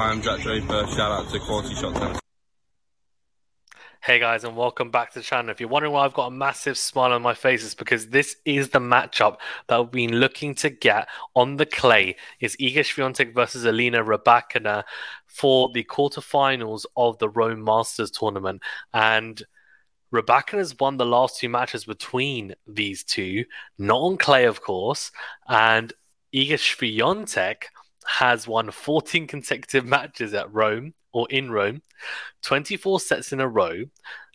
I'm Jack Draper. Shout out to Quality Shot Tennis. Hey guys, and welcome back to the channel. If you're wondering why I've got a massive smile on my face, it's because this is the matchup that I've been looking to get on the clay. It's Iga Swiatek versus Alina Rybakina for the quarterfinals of the Rome Masters tournament. And Rybakina has won the last two matches between these two, not on clay, of course. And Iga Swiatek has won 14 consecutive matches at Rome or in Rome, 24 sets in a row,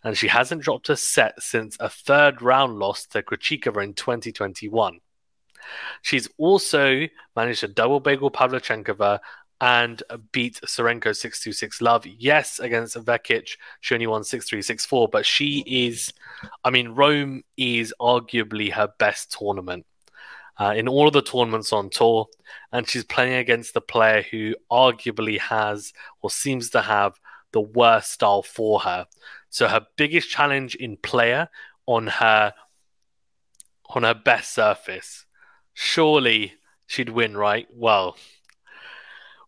and she hasn't dropped a set since a third round loss to Krejcikova in 2021. She's also managed to double bagel Pavlyuchenkova and beat Tsurenko 626 love. Yes, against Vekic, she only won 6364, but she is, I mean, Rome is arguably her best tournament uh, in all of the tournaments on tour, and she's playing against the player who arguably has or seems to have the worst style for her. So her biggest challenge in player on her on her best surface, surely she'd win, right? Well,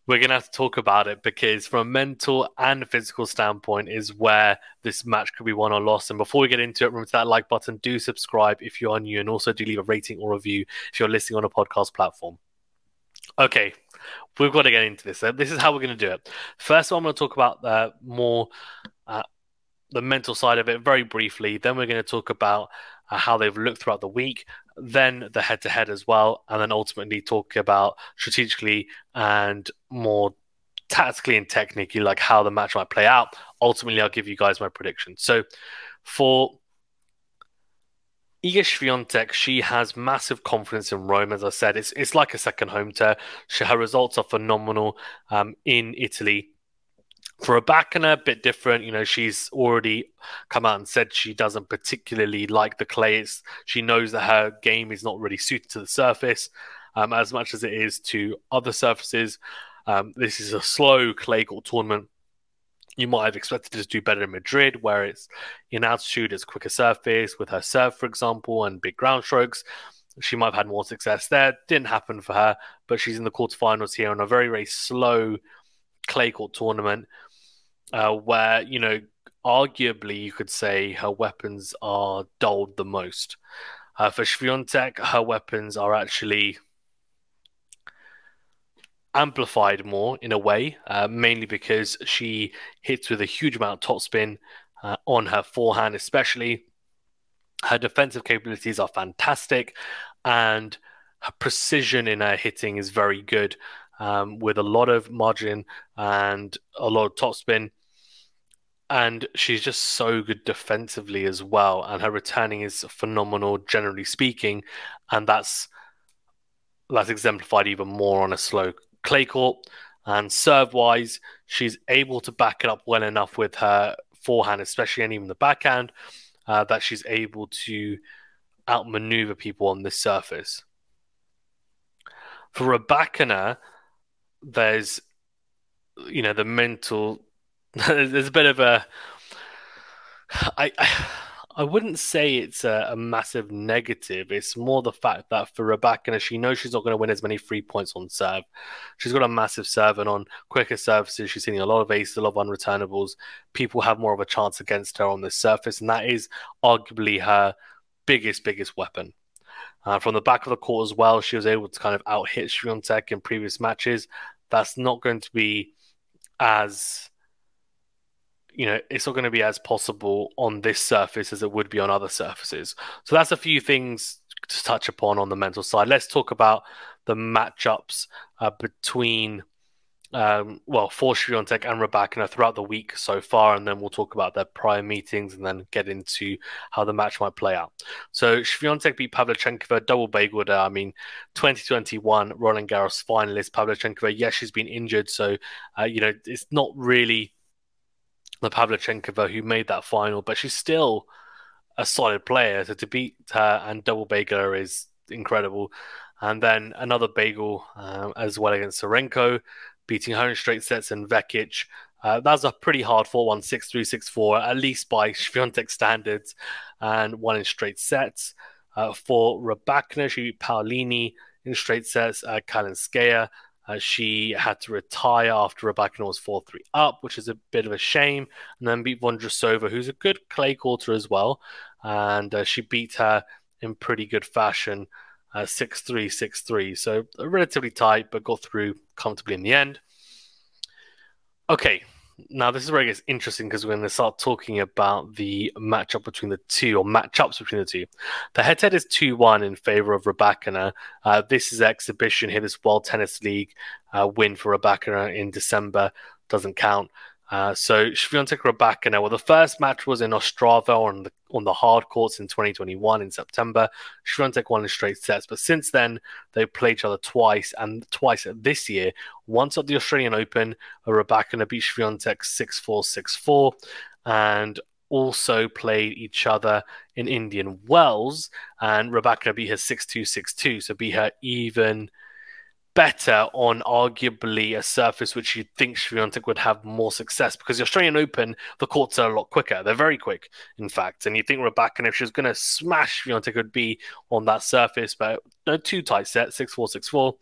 we're going to have to talk about it because from a mental and physical standpoint is where this match could be won or lost. And before we get into it remember that like button do subscribe if you are new and also do leave a rating or review if you're listening on a podcast platform. Okay we've got to get into this. This is how we're going to do it. First i'm going to talk about the more uh, the mental side of it very briefly. Then we're going to talk about uh, how they've looked throughout the week then the head to head as well, and then ultimately talk about strategically and more tactically and technically, like how the match might play out. Ultimately, I'll give you guys my prediction. So for Iga Swiatek, she has massive confidence in Rome. As I said, it's it's like a second home to her. Her results are phenomenal um, in Italy. For Rybakina, a bit different. You know, she's already come out and said she doesn't particularly like the clays. She knows that her game is not really suited to the surface um, as much as it is to other surfaces. Um, this is a slow clay court tournament. You might have expected to do better in Madrid, where it's in altitude, it's quicker surface with her serve, for example, and big ground strokes. She might have had more success there. Didn't happen for her, but she's in the quarterfinals here on a very, very slow clay court tournament uh, where you know arguably you could say her weapons are dulled the most. Uh, for Swiatek, her weapons are actually amplified more in a way, uh, mainly because she hits with a huge amount of topspin uh, on her forehand, especially. Her defensive capabilities are fantastic, and her precision in her hitting is very good, um, with a lot of margin and a lot of topspin and she's just so good defensively as well and her returning is phenomenal generally speaking and that's that's exemplified even more on a slow clay court. And serve wise she's able to back it up well enough with her forehand especially and even the backhand uh, that she's able to outmaneuver people on this surface. For Rybakina there's you know the mental there's a bit of a I, I wouldn't say it's a, a, massive negative. It's more the fact that for Rybakina, she knows she's not going to win as many free points on serve. She's got a massive serve, and on quicker services, she's hitting a lot of aces, a lot of unreturnables. People have more of a chance against her on this surface, and that is arguably her biggest, biggest weapon. Uh, from the back of the court as well, she was able to kind of out hit Swiatek in previous matches. That's not going to be as you know, it's not going to be as possible on this surface as it would be on other surfaces. So that's a few things to touch upon on the mental side. Let's talk about the matchups uh, between, um, well, for Swiatek and Rybakina throughout the week so far, and then we'll talk about their prior meetings and then get into how the match might play out. So Swiatek beat Pavlyuchenkova, double bagel there. I mean, 2021 Roland Garros finalist Pavlyuchenkova. Yes, she's been injured, so uh, you know it's not really the Pavlyuchenkova who made that final, but she's still a solid player. So to beat her and double bagel is incredible. And then another bagel um, as well against Tsurenko, beating her in straight sets and Vekic. Uh, that a pretty hard 4 1 6 3 6 4, at least by Swiatek standards, and one in straight sets. Uh, for Rybakina, she beat Paolini in straight sets, uh, Kalinskaya Uh, she had to retire after was 4 3 up, which is a bit of a shame, and then beat Vondrousova, who's a good clay quarter as well. And uh, she beat her in pretty good fashion, uh, 6 3, 6 3. So relatively tight, but got through comfortably in the end. Okay, now this is where it gets interesting because we're going to start talking about the matchup between the two, or matchups between the two. The head-to-head is 2-1 in favor of Rybakina. Uh, this is exhibition here, this World Tennis League uh, win for Rybakina in December. Doesn't count. Uh, so Swiatek Rybakina, well, the first match was in Ostrava on the on the hard courts in 2021 in September. Swiatek won in straight sets, but since then they played each other twice, and twice this year. Once at the Australian Open, Rybakina beat Swiatek 6-4, 6-4, and also played each other in Indian Wells, and Rybakina beat her 6-2, 6-2, so beat her even better on arguably a surface which you'd think Swiatek would have more success because the Australian Open, the courts are a lot quicker. They're very quick, in fact. And you think Rybakina, if she was going to smash Swiatek, would be on that surface, but no two tight set, 6 4, 6 4.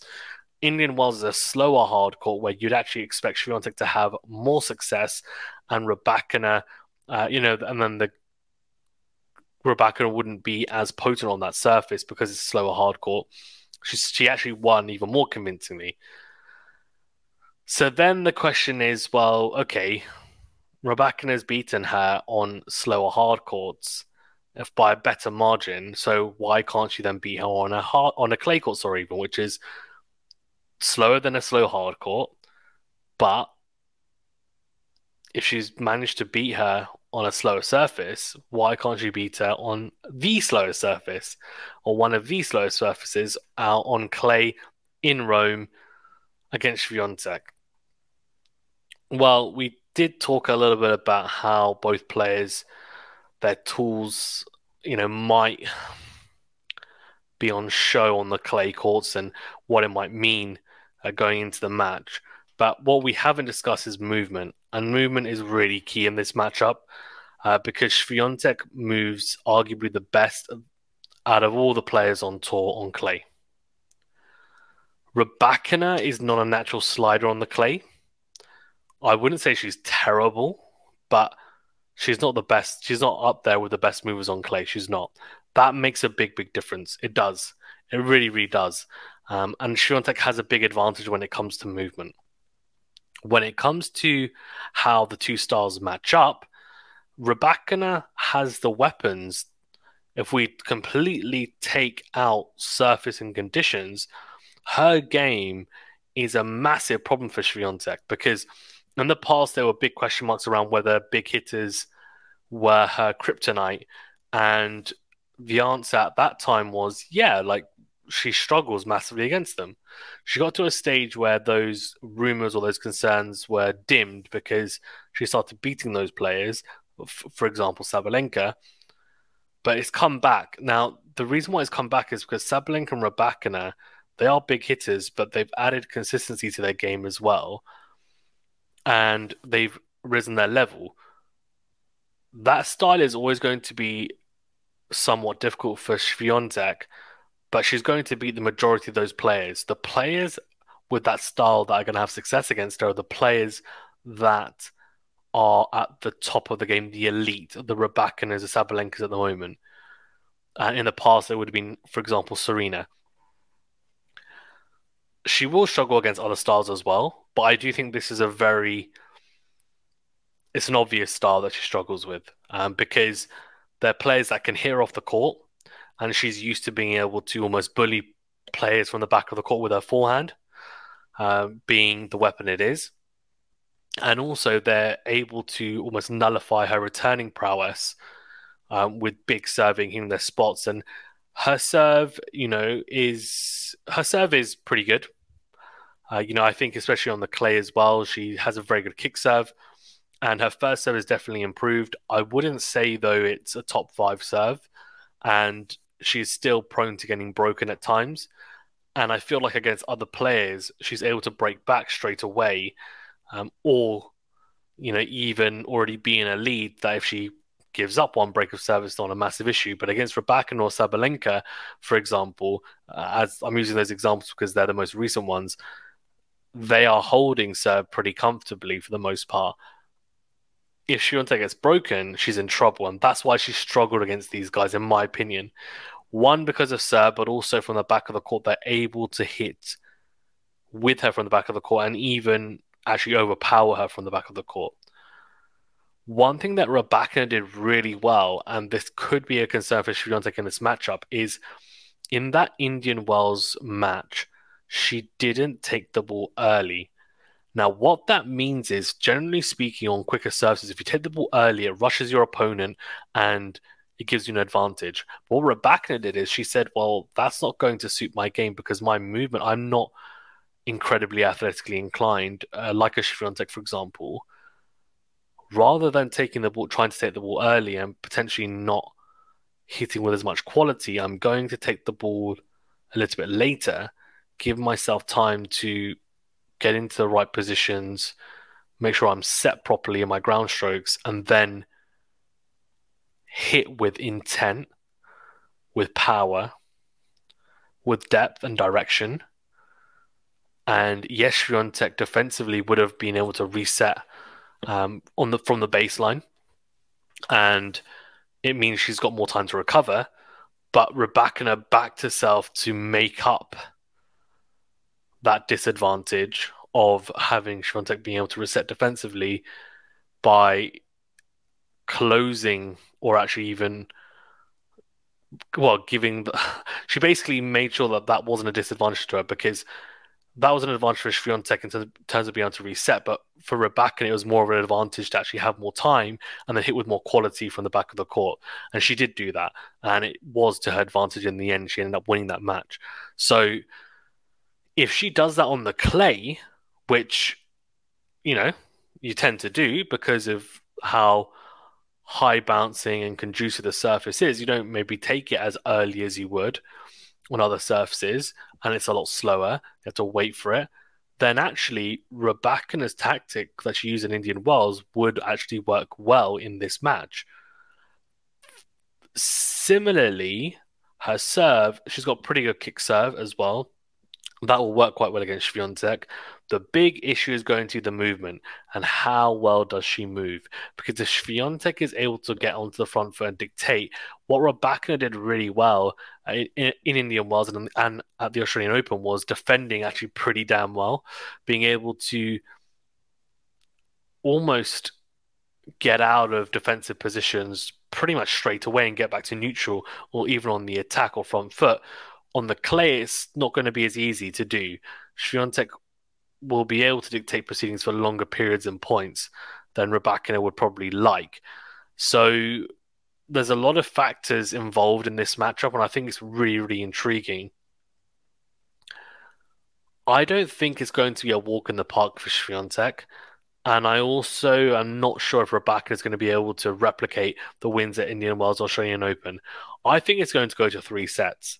Indian Wells is a slower hard court where you'd actually expect Swiatek to have more success and Rybakina, uh, you know, and then the Rybakina wouldn't be as potent on that surface because it's slower hard court. She, she actually won even more convincingly. So then the question is, well, okay, Rybakina has beaten her on slower hard courts if by a better margin. So why can't she then beat her on a hard on a clay court, sorry, even which is slower than a slow hard court, but if she's managed to beat her on a slower surface, why can't you beat her on the slowest surface or one of the slowest surfaces out on clay in Rome against Swiatek? Well, we did talk a little bit about how both players, their tools, you know, might be on show on the clay courts and what it might mean uh, going into the match. But what we haven't discussed is movement, and movement is really key in this matchup uh, because Swiatek moves arguably the best out of all the players on tour on clay. Rybakina is not a natural slider on the clay. I wouldn't say she's terrible, but she's not the best. She's not up there with the best movers on clay. She's not. That makes a big, big difference. It does. It really, really does. Um, and Swiatek has a big advantage when it comes to movement. When it comes to how the two styles match up, Rybakina has the weapons. If we completely take out surface and conditions, her game is a massive problem for Swiatek because in the past there were big question marks around whether big hitters were her kryptonite, and the answer at that time was yeah, like she struggles massively against them. She got to a stage where those rumors or those concerns were dimmed because she started beating those players, for example, Sabalenka. But it's come back. Now, the reason why it's come back is because Sabalenka and Rybakina, they are big hitters, but they've added consistency to their game as well. And they've risen their level. That style is always going to be somewhat difficult for Swiatek but she's going to beat the majority of those players. The players with that style that are going to have success against her are the players that are at the top of the game, the elite, the Rybakinas, the Sabalenkas at the moment. Uh, in the past, it would have been, for example, Serena. She will struggle against other styles as well, but I do think this is a very it's an obvious style that she struggles with um, because they're players that can hear off the court and she's used to being able to almost bully players from the back of the court with her forehand, uh, being the weapon it is. And also, they're able to almost nullify her returning prowess um, with big serving, hitting their spots. And her serve, you know, is her serve is pretty good. Uh, you know, I think especially on the clay as well, she has a very good kick serve, and her first serve is definitely improved. I wouldn't say though it's a top five serve, and she's still prone to getting broken at times. And I feel like against other players, she's able to break back straight away, um, or you know, even already be in a lead. That if she gives up one break of service, not a massive issue. But against Rybakina or Sabalenka, for example, uh, as I'm using those examples because they're the most recent ones, they are holding serve pretty comfortably for the most part. If Swiatek gets broken, she's in trouble, and that's why she struggled against these guys, in my opinion. One because of serve, but also from the back of the court, they're able to hit with her from the back of the court and even actually overpower her from the back of the court. One thing that Rybakina did really well, and this could be a concern for Swiatek in this matchup, is in that Indian Wells match, she didn't take the ball early. Now, what that means is, generally speaking, on quicker services, if you take the ball early, it rushes your opponent and it gives you an advantage. What Rybakina did is she said, Well, that's not going to suit my game because my movement, I'm not incredibly athletically inclined, uh, like a Swiatek, for example, rather than taking the ball, trying to take the ball early and potentially not hitting with as much quality, I'm going to take the ball a little bit later, give myself time to get into the right positions, make sure I'm set properly in my ground strokes, and then hit with intent, with power, with depth and direction and yes, defensively would have been able to reset um, on the from the baseline, and it means she's got more time to recover. But Rybakina backed herself to make up that disadvantage of having Swiatek being able to reset defensively by closing or actually even well giving the, she basically made sure that that wasn't a disadvantage to her because that was an advantage for Swiatek in terms of being able to reset, but for Rybakina, it was more of an advantage to actually have more time and then hit with more quality from the back of the court. And she did do that, and it was to her advantage in the end. She ended up winning that match. So if she does that on the clay, which you know you tend to do because of how high bouncing and conducive the surface is, you don't maybe take it as early as you would on other surfaces and it's a lot slower, you have to wait for it, then actually Rybakina's tactic that she used in Indian Wells would actually work well in this match. Similarly, her serve, she's got pretty good kick serve as well. That will work quite well against Swiatek. The big issue is going to the movement and how well does she move? Because if Swiatek is able to get onto the front foot and dictate, what Rybakina did really well uh, in, in, Indian Wells and, and at the Australian Open was defending actually pretty damn well, being able to almost get out of defensive positions pretty much straight away and get back to neutral or even on the attack or front foot. On the clay, it's not going to be as easy to do. Swiatek will be able to dictate proceedings for longer periods and points than Rybakina would probably like. So there's a lot of factors involved in this matchup, and I think it's really, really intriguing. I don't think it's going to be a walk in the park for Swiatek. And I also am not sure if Rybakina is going to be able to replicate the wins at Indian Wells Australian Open. I think it's going to go to three sets.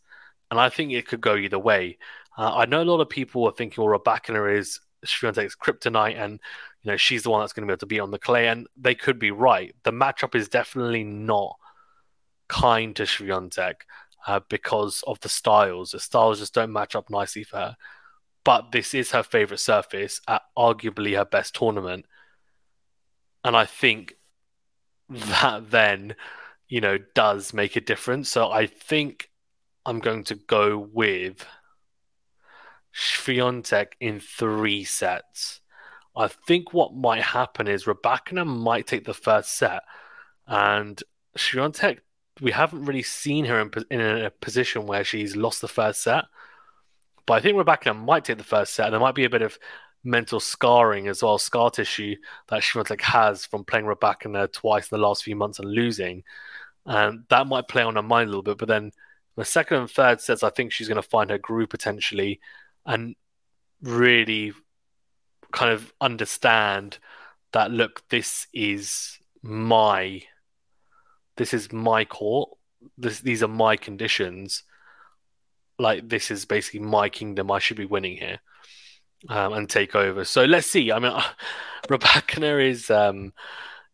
And I think it could go either way. Uh, I know a lot of people are thinking, well, Rybakina is Swiatek's kryptonite, and you know she's the one that's going to be able to be on the clay, and they could be right. The matchup is definitely not kind to Swiatek uh, because of the styles. The styles just don't match up nicely for her. But this is her favorite surface at arguably her best tournament, and I think that then, you know, does make a difference. So I think I'm going to go with Swiatek in three sets. I think what might happen is Rybakina might take the first set, and Swiatek, we haven't really seen her in, in a position where she's lost the first set. But I think Rybakina might take the first set. There might be a bit of mental scarring as well, scar tissue that Swiatek has from playing Rybakina twice in the last few months and losing. And that might play on her mind a little bit. But then the second and third sets, I think she's going to find her groove potentially and really kind of understand that look this is my this is my court. This these are my conditions. Like this is basically my kingdom. I should be winning here um, and take over. So let's see. I mean Rybakina is um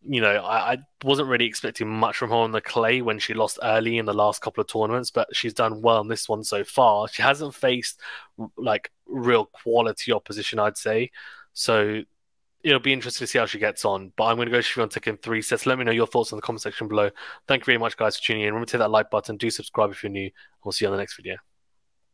you know, I, I, wasn't really expecting much from her on the clay when she lost early in the last couple of tournaments, but she's done well in this one so far. She hasn't faced like real quality opposition, I'd say. So it'll be interesting to see how she gets on. But I'm going to go Swiatek in three sets. Let me know your thoughts in the comment section below. Thank you very much, guys, for tuning in. Remember to hit that like button. Do subscribe if you're new. We'll see you on the next video.